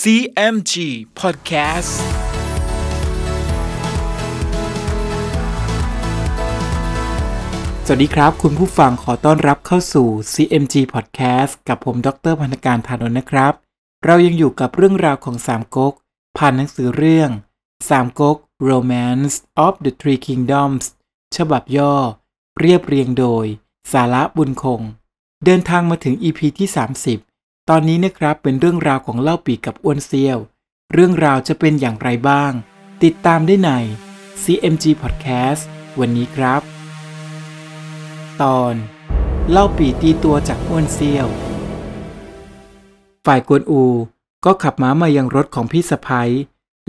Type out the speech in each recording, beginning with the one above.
CMG Podcast สวัสดีครับ คุณผู้ฟังขอต้อนรับเข้าสู่ CMG Podcast กับผมดรพันธการธานนท์นะครับ เรายังอยู่กับเรื่องราวของสามก๊กผ่านหนังสือเรื่องสามก๊ก Romance of the Three Kingdoms ฉบับย่อ เรียบเรียงโดย สาระบุญคง เดินทางมาถึง EP ที่ 30 ตอนนี้นะครับเป็นเรื่องราวของเล่าปีกับอ้วนเซียว เรื่องราวจะเป็นอย่างไรบ้าง ติดตามได้ใน CMG Podcast วันนี้ครับ ตอน เล่าปีตีตัวจากอ้วนเซียว ฝ่ายกวนอูก็ขับม้ามายังรถของพี่สะพ้ย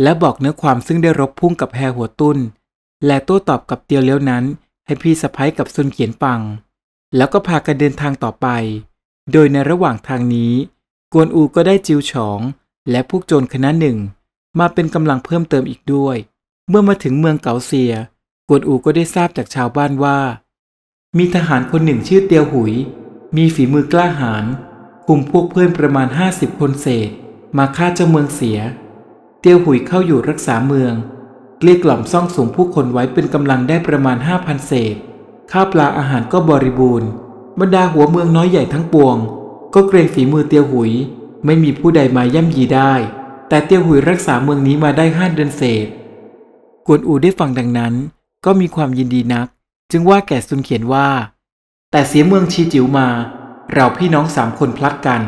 และบอกเนื้อความซึ่งได้รบพุ่งกับแฮหัวตุ้น และโต้ตอบกับเตียวเลี้ยวนั้น ให้พี่สะพ้ยกับซุนเขียนฟัง แล้วก็พากันเดินทางต่อไป โดยในระหว่างทางนี้ กวนอูก็ได้จิวฉอง และพวกโจรคณะหนึ่ง มาเป็นกำลังเพิ่มเติมอีกด้วย เมื่อมาถึงเมืองเกาเซีย กวนอูก็ได้ทราบจากชาวบ้านว่า มีทหารคนหนึ่งชื่อเตียวหุย มีฝีมือกล้าหาญคุมพวกเพื่อนประมาณ 50 คนเศษ มาฆ่าเจ้าเมืองเสีย เตียวหุยเข้าอยู่รักษาเมืองเกลี้ยกล่อมซ่องสูงผู้คนไว้เป็นกำลังได้ประมาณ 5,000 เศษ ข้าวปลาอาหารก็บริบูรณ์ บรรดาหัวเมืองน้อยใหญ่ทั้งปวง ก็เกรงฝีมือเตียวหุย ไม่มีผู้ใดมาย่ำยีได้ แต่เตียวหุยรักษาเมืองนี้มาได้ห้าเดือนเศษ กวนอูได้ฟังดังนั้น ก็มีความยินดีนัก จึงว่าแก่ซุนเขียนว่า แต่เสียเมืองชีจิ๋วมา เราพี่น้องสามคนพลัดกัน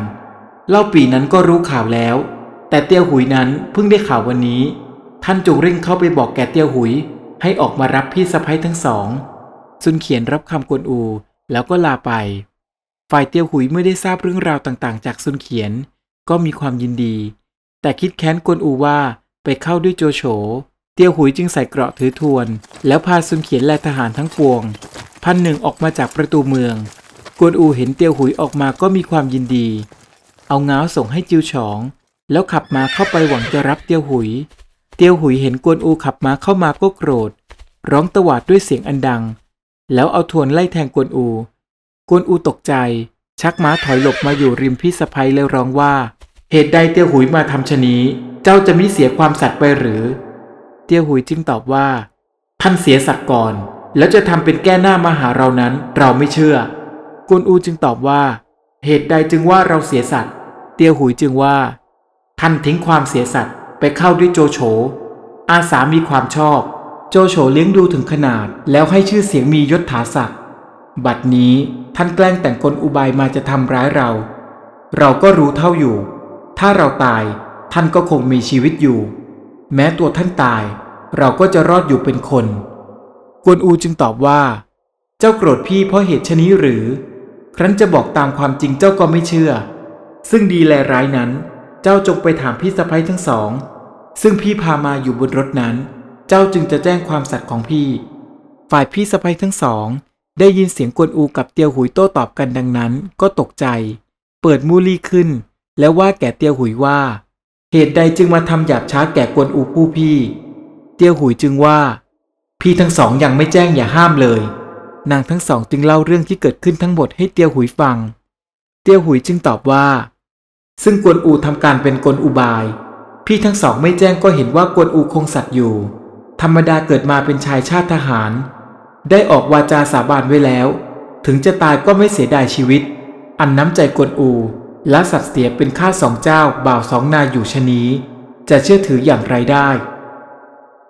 เล่าปีนั้นก็รู้ข่าวแล้ว แต่เตียวหุยนั้นเพิ่งได้ข่าววันนี้ ท่านจงเร่งเข้าไปบอกแก่เตียวหุย ให้ออกมารับพี่สะพ้ยทั้งสองซุนเขียนรับคำกวนอู แล้วก็ลาไป ฝ่ายเตียวหุยเมื่อได้ทราบเรื่องราวต่างๆ จากซุนเขียน ก็มีความยินดี แต่คิดแค้นกวนอูว่าไปเข้าด้วยโจโฉ เตียวหุยจึงใส่เกราะถือทวน แล้วพาซุนเขียนและทหารทั้งปวง พันหนึ่งออกมาจากประตูเมือง กวนอูเห็นเตียวหุยออกมาก็มีความยินดี เอาเงาส่งให้จิวฉอง แล้วขับมาเข้าไปหวังจะรับเตียวหุย เตียวหุยเห็นกวนอูขับมาเข้ามาก็โกรธ ร้องตวาดด้วยเสียงอันดัง แล้วเอาทวนไล่แทงกวนอู กวนอูตกใจ ชักม้าถอยหลบมาอยู่ริมพี่สะพ้ยแล้วร้องว่า เหตุใดเตียวหุยมาทำชะนี้ เจ้าจะมิเสียความสัตย์ไปหรือ เตียวหุยจึงตอบว่า ท่านเสียสัตย์ก่อน แล้วจะทำเป็นแก้หน้ามาหาเรานั้น เราไม่เชื่อ กวนอูจึงตอบว่า เหตุใดจึงว่าเราเสียสัตย์เตียวหุยจึงว่า ท่านทิ้งความเสียสัตย์ไปเข้าด้วยโจโฉอาสามีความชอบ โจโฉเลี้ยงดูถึงขนาด แล้วให้ชื่อเสียงมียศถาศักดิ์บัดนี้ท่านแกล้งแต่งกลอุบายมาจะทำร้ายเรา เราก็รู้เท่าอยู่ ถ้าเราตายท่านก็คงมีชีวิตอยู่ แม้ตัวท่านตาย เราก็จะรอดอยู่เป็นคน กวนอูจึงตอบว่า เจ้าโกรธพี่เพราะเหตุชนี้หรือ ครั้นจะบอกตามความจริงเจ้าก็ไม่เชื่อ ซึ่งดีแลร้ายนั้น เจ้าจงไปถามพี่สะพ้ยทั้งสอง ซึ่งพี่พามาอยู่บนรถนั้น เจ้าจึงจะแจ้งความสัตย์ของพี่ ฝ่ายพี่สะพ้ยทั้งสอง ได้ยินเสียงกวนอูกับเตียวหุยโต้ตอบกันดังนั้นก็ตกใจ เปิดมูลี่ขึ้น แล้วว่าแก่เตียวหุยว่า เหตุใดจึงมาทำหยาบช้าแก่กวนอูผู้พี่ เตียวหุยจึงว่า พี่ทั้งสองยังไม่แจ้งอย่าห้ามเลย นางทั้งสองจึงเล่าเรื่องที่เกิดขึ้นทั้งหมดให้เตียวหุยฟัง เตียวหุยจึงตอบว่า ซึ่งกวนอูทำการเป็นกลอุบาย พี่ทั้งสองไม่แจ้งก็เห็นว่ากวนอูคงสัตย์อยู่ ธรรมดาเกิดมาเป็นชายชาติทหาร ได้ออกวาจาสาบานไว้แล้ว ถึงจะตายก็ไม่เสียดายชีวิต อันน้ำใจกวนอูและสัตว์เสียเป็นข้าสองเจ้าบ่าวสองนายอยู่ชะนี้ จะเชื่อถืออย่างไรได้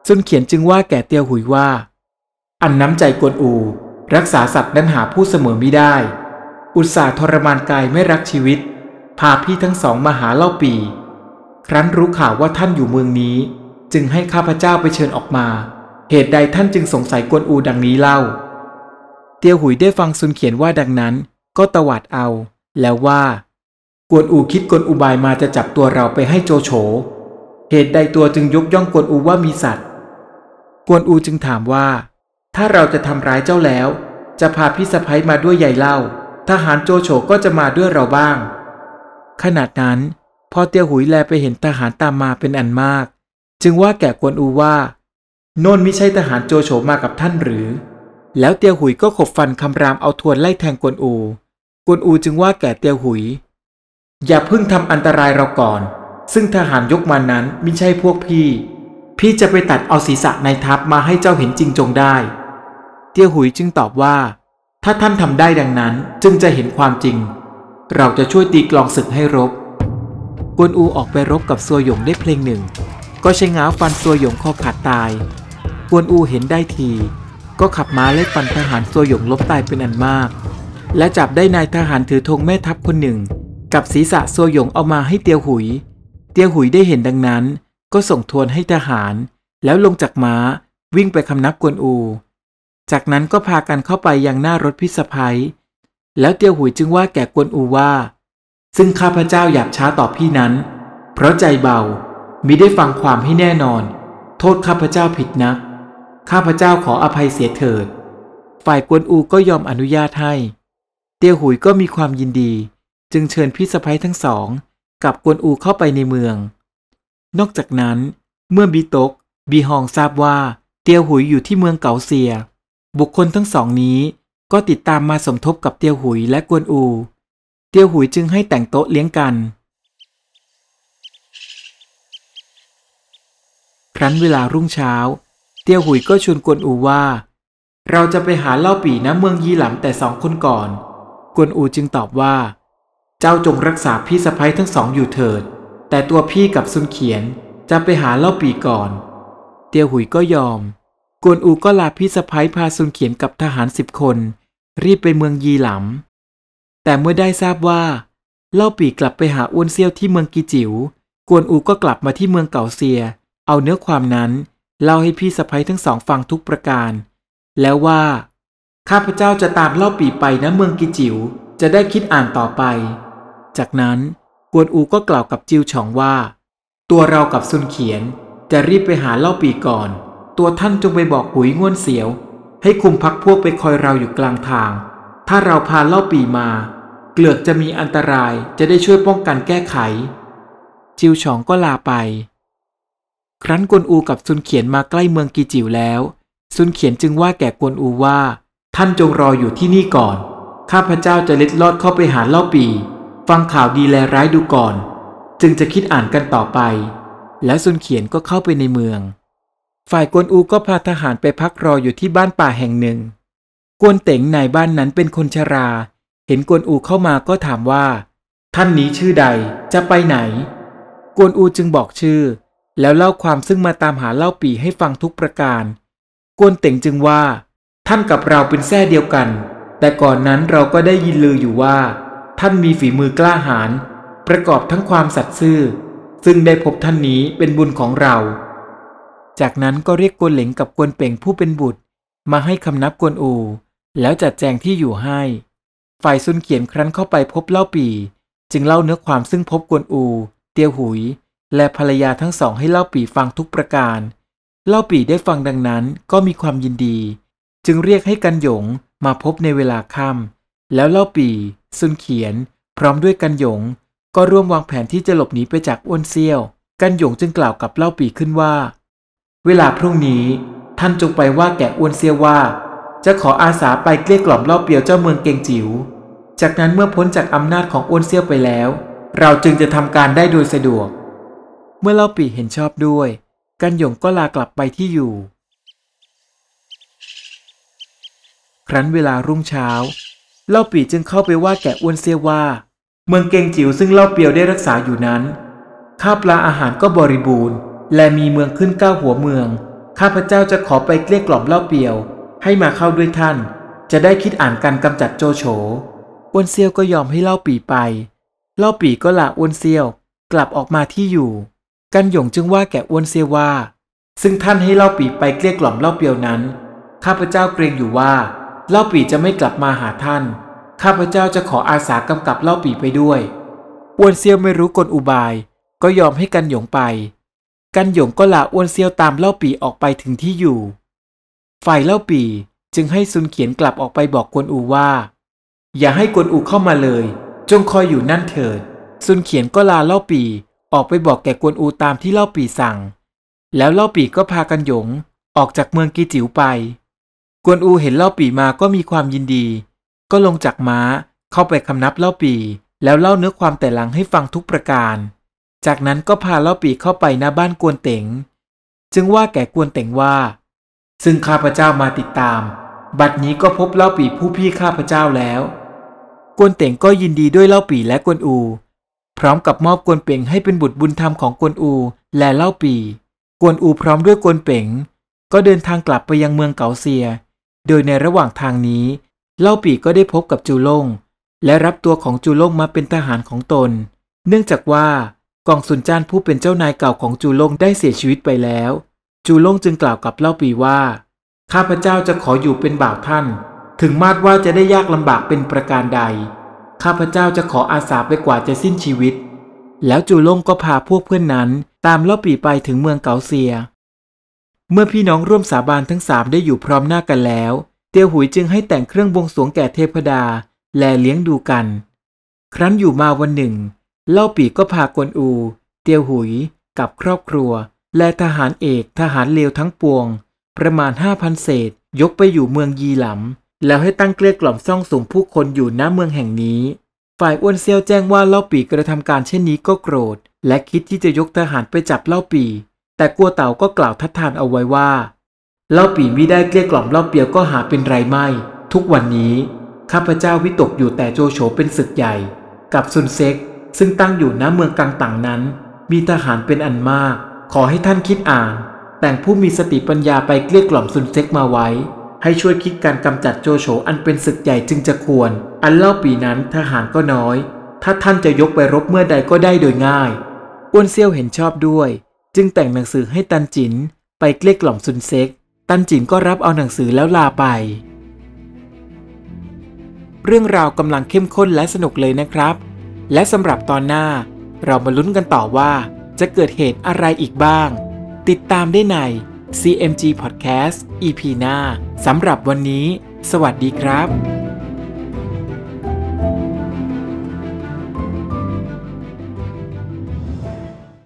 ซุนเขียนจึงว่าแก่เตียวหุยว่า อันน้ำใจกวนอู รักษาสัตว์นั้นหาผู้เสมอไม่ได้ อุตส่าห์ทรมานกายไม่รักชีวิต พาพี่ทั้งสองมาหาเล่าปี ครั้นรู้ข่าวว่าท่านอยู่เมืองนี้ จึงให้ข้าพเจ้าไปเชิญออกมา เหตุใดท่านจึงสงสัยกวนอูดังนี้เล่า เตียวหุยได้ฟังซุนเขียนว่าดังนั้น ก็ตวาดเอา แล้วว่า กวนอูคิดกลอุบายมาจะจับตัวเราไปให้โจโฉ เหตุใดตัวจึงยกย่องกวนอูว่ามีสัตว์ กวนอูจึงถามว่า ถ้าเราจะทำร้ายเจ้าแล้ว จะพาพี่สะพ้ยมาด้วยใหญ่เล่า ทหารโจโฉก็จะมาด้วยเราบ้าง ขนาดนั้นพอเตียวหุยแลไปเห็นทหารตามมาเป็นอันมาก จึงว่าแก่กวนอูว่าโน่นไม่ใช่ทหารโจโฉมากับท่านหรือ แล้วเตียวหุยก็ขบฟันคำรามเอาทวนไล่แทงกวนอู กวนอูจึงว่าแก่เตียวหุย อย่าเพิ่งทำอันตรายเราก่อน ซึ่งทหารยกมานั้นไม่ใช่พวกพี่ พี่จะไปตัดเอาศีรษะนายทัพมาให้เจ้าเห็นจริงจงได้ เตียวหุยจึงตอบว่า ถ้าท่านทำได้ดังนั้นจึงจะเห็นความจริง เราจะช่วยตีกลองศึกให้รบ กวนอูออกไปรบกับซัวหยงได้เพลงหนึ่ง ก็ใช้ง้าวฟันซัวหยงคอขาดตาย กวนอูเห็นได้ที ก็ขับม้าไล่ฟันทหารซัวหยงลบตายเป็นอันมาก และจับได้นายทหารถือธงแม่ทัพคนหนึ่ง กับศีรษะซัวหยงเอามาให้เตียวหุย เตียวหุยได้เห็นดังนั้น ก็ส่งทวนให้ทหาร แล้วลงจากม้าวิ่งไปคำนับกวนอู จากนั้นก็พากันเข้าไปยังหน้ารถพิสภัย แล้วเตียวหุยจึงว่าแก่กวนอูว่า ซึ่งข้าพเจ้าอยากช้าต่อพี่นั้น เพราะใจเบา มิได้ฟังความให้แน่นอน โทษข้าพเจ้าผิดนัก ข้าพเจ้าขออภัยเสียเถิด ฝ่ายกวนอูก็ยอมอนุญาตให้ เตียวหุยก็มีความยินดี จึงเชิญพี่สะพ้ยทั้งสองกับกวนอูเข้าไปในเมือง นอกจากนั้น เมื่อบีตก บีฮองทราบว่าเตียวหุยอยู่ที่เมืองเกาเซีย บุคคลทั้งสองนี้ก็ติดตามมาสมทบกับเตียวหุยและกวนอู เตียวหุยจึงให้แต่งโต๊ะเลี้ยงกัน ครั้นเวลารุ่งเช้า เตียวหุยก็ชวนกวนอูว่า เราจะไปหาเล่าปี่ณเมืองยีหลำแต่สองคนก่อน กวนอูจึงตอบว่า เจ้าจงรักษาพี่สะพ้ยทั้งสองอยู่เถิด แต่ตัวพี่กับซุนเขียนจะไปหาเล่าปี่ก่อน เตียวหุยก็ยอม กวนอูก็ลาพี่สะพ้ยพาซุนเขียนกับทหารสิบคน รีบไปเมืองยีหลำแต่เมื่อได้ทราบว่า เล่าปี่กลับไปหาอ้วนเซียวที่เมืองกีจิว๋วกวนอูก็กลับมาที่เมืองเก่าเซีย เอาเนื้อความนั้นเล่าให้พี่สะพ้ยทั้งสองฟังทุกประการ แล้วว่า ข้าพเจ้าจะตามเล่าปีไปนะเมืองกีจิว๋วจะได้คิดอ่านต่อไป จากนั้นกวนอูก็กล่าวกับจิวฉองว่า ตัวเรากับซุนเขียนจะรีบไปหาเล่าปีก่อน ตัวท่านจงไปบอกหุยง่วนเสียว ให้คุมพักพวกไปคอยเราอยู่กลางทาง ถ้าเราพาเล่าปีมา เกลือกจะมีอันตรายจะได้ช่วยป้องกันแก้ไข จิวฉองก็ลาไป ครั้นกวนอูกับซุนเขียนมาใกล้เมืองกีจิวแล้ว ซุนเขียนจึงว่าแก่กวนอูว่า ท่านจงรออยู่ที่นี่ก่อน ข้าพเจ้าจะเล็ดลอดเข้าไปหาเล่าปี ฟังข่าวดีแลร้ายดูก่อน จึงจะคิดอ่านกันต่อไป แล้วซุนเขียนก็เข้าไปในเมือง ฝ่ายกวนอูก็พาทหารไปพักรออยู่ที่บ้านป่าแห่งหนึ่ง กวนเต๋งนายบ้านนั้นเป็นคนชรา เห็นกวนอูเข้ามาก็ถามว่า ท่านนี้ชื่อใดจะไปไหน กวนอูจึงบอกชื่อ แล้วเล่าความซึ่งมาตามหาเล่าปีให้ฟังทุกประการ กวนเต่งจึงว่า ท่านกับเราเป็นแท้เดียวกัน แต่ก่อนนั้นเราก็ได้ยินลืออยู่ว่า ท่านมีฝีมือกล้าหาญประกอบทั้งความสัตย์ซื่อ ซึ่งได้พบท่านนี้เป็นบุญของเรา จากนั้นก็เรียกกวนเหลงกับกวนเป่งผู้เป็นบุตร มาให้คำนับกวนอู แล้วจัดแจงที่อยู่ให้ ฝ่ายซุนเขียนครั้นเข้าไปพบเล่าปี จึงเล่าเนื้อความซึ่งพบกวนอู เตียวหุย และภรรยาทั้งสองให้เล่าปี่ฟังทุกประการ เล่าปี่ได้ฟังดังนั้นก็มีความยินดี จึงเรียกให้กันหยงมาพบในเวลาค่ำแล้วเล่าปี่ซุนเขียน พร้อมด้วยกันหยง ก็ร่วมวางแผนที่จะหลบหนีไปจากอ้วนเซี่ยว กันหยงจึงกล่าวกับเล่าปี่ขึ้นว่า เวลาพรุ่งนี้ท่านจงไปว่าแก่อ้วนเซี่ยวว่า จะขออาสาไปเกลี้ยกล่อมเล่าเปียวเจ้าเมืองเกงจิว๋วจากนั้นเมื่อพ้นจากอำนาจของอ้วนเซี่ยวไปแล้ว เราจึงจะทำการได้โดยสะดวก มื่อเล่าปี่เห็นชอบด้วย กันหยงก็ลากลับไปที่อยู่ ครั้นเวลารุ่งเช้า เล่าปี่จึงเข้าไปว่าแก่อ้วนเซียว่า เมืองเกงจิ๋วซึ่งเล่าเปียวได้รักษาอยู่นั้น ข้าปลาอาหารก็บริบูรณ์ และมีเมืองขึ้นเก้าหัวเมือง ข้าพเจ้าจะขอไปเกลี้ยกล่อมเล่าเปียว ให้มาเข้าด้วยท่าน จะได้คิดอ่านการกำจัดโจโฉอ้วนเซียวก็ยอมให้เล่าปี่ไป เล่าปี่ก็ลาอ้วนเซียวกลับออกมาที่อยู่ กันหยงจึงว่าแก่อ้วนเซียวว่า ซึ่งท่านให้เล่าปีไปเกลี้ยกล่อมเล่าเปียวนั้น ข้าพเจ้าเกรงอยู่ว่า เล่าปีจะไม่กลับมาหาท่าน ข้าพเจ้าจะขออาสากำกับเล่าปีไปด้วยอ้วนเซียวไม่รู้กลอุบาย ก็ยอมให้กันหยงไป กันหยงก็ลาอ้วนเซียวตามเล่าปีออกไปถึงที่อยู่ ฝ่ายเล่าปีจึงให้ซุนเขียนกลับออกไปบอกกวนอูว่า อย่าให้กวนอูเข้ามาเลย จงคอยอยู่นั่นเถิด ซุนเขียนก็ลาเล่าปี ออกไปบอกแก่กวนอูตามที่เล่าปีสั่ง แล้วเล่าปีก็พากันหยง ออกจากเมืองกีจิ๋วไป กวนอูเห็นเล่าปีมาก็มีความยินดี ก็ลงจากม้าเข้าไปคำนับเล่าปีแล้วเล่าเนื้อความแต่หลังให้ฟังทุกประการ จากนั้นก็พาเล่าปีเข้าไปหน้าบ้านกวนเต๋งจึงว่าแก่กวนเต๋งว่า ซึ่งข้าพเจ้ามาติดตาม บัดนี้ก็พบเล่าปีผู้พี่ข้าพเจ้าแล้ว กวนเต๋งก็ยินดีด้วยเล่าปีและกวนอู พร้อมกับมอบกวนเป่งให้เป็นบุตรบุญธรรมของกวนอูและเล่าปี กวนอูพร้อมด้วยกวนเป่ง ก็เดินทางกลับไปยังเมืองเกาเซีย โดยในระหว่างทางนี้ เล่าปีก็ได้พบกับจูล่ง และรับตัวของจูล่งมาเป็นทหารของตน เนื่องจากว่ากองสุนจานผู้เป็นเจ้านายเก่าของจูล่งได้เสียชีวิตไปแล้ว จูล่งจึงกล่าวกับเล่าปีว่า ข้าพเจ้าจะขออยู่เป็นบ่าวท่าน ถึงมาดว่าจะได้ยากลำบากเป็นประการใด ข้าพเจ้าจะขออาสาไปกว่าจะสิ้นชีวิต แล้วจูล่งก็พาพวกเพื่อนนั้นตามเล่าปีไปถึงเมืองเกาเซีย เมื่อพี่น้องร่วมสาบานทั้งสามได้อยู่พร้อมหน้ากันแล้ว เตียวหุยจึงให้แต่งเครื่องบวงสรวงแก่เทพดา แลเลี้ยงดูกัน ครั้นอยู่มาวันหนึ่ง เล่าปีก็พากวนอู เตียวหุยกับครอบครัว และทหารเอกทหารเลวทั้งปวง ประมาณห้าพันเศษ ยกไปอยู่เมืองยีหลำ แล้วให้ตั้งเกลี้ยกล่อมซ่องสุมผู้คนอยู่ณเมืองแห่งนี้ ฝ่ายอ้วนเซียวแจ้งว่าเล่าปีกระทำการเช่นนี้ก็โกรธ และคิดที่จะยกทหารไปจับเล่าปี แต่กัวเต่าก็กล่าวทัดทานเอาไว้ว่า เล่าปีมิได้เกลี้ยกล่อมเล่าเปียวก็หาเป็นไรไม่ ทุกวันนี้ข้าพเจ้าวิตกอยู่แต่โจโฉเป็นศึกใหญ่ กับซุนเซ็ก ซึ่งตั้งอยู่ณเมืองกังตั๋งนั้น มีทหารเป็นอันมาก ขอให้ท่านคิดอ่าน แต่งผู้มีสติปัญญาไปเกลี้ยกล่อมซุนเซ็กมาไว้ ให้ช่วยคิดการกำจัดโจโฉอันเป็นศึกใหญ่จึงจะควร อันเล่าปี่นั้นทหารก็น้อย ถ้าท่านจะยกไปรบเมื่อใดก็ได้โดยง่ายอ้วนเสี้ยวเห็นชอบด้วย จึงแต่งหนังสือให้ตันจิ๋นไปเกลี้ยกล่อมซุนเซ็ก ตันจิ๋นก็รับเอาหนังสือแล้วลาไป เรื่องราวกำลังเข้มข้นและสนุกเลยนะครับ และสำหรับตอนหน้า เรามาลุ้นกันต่อว่า จะเกิดเหตุอะไรอีกบ้าง ติดตามได้ใน CMG Podcast EP หน้าสำหรับวันนี้ สวัสดีครับ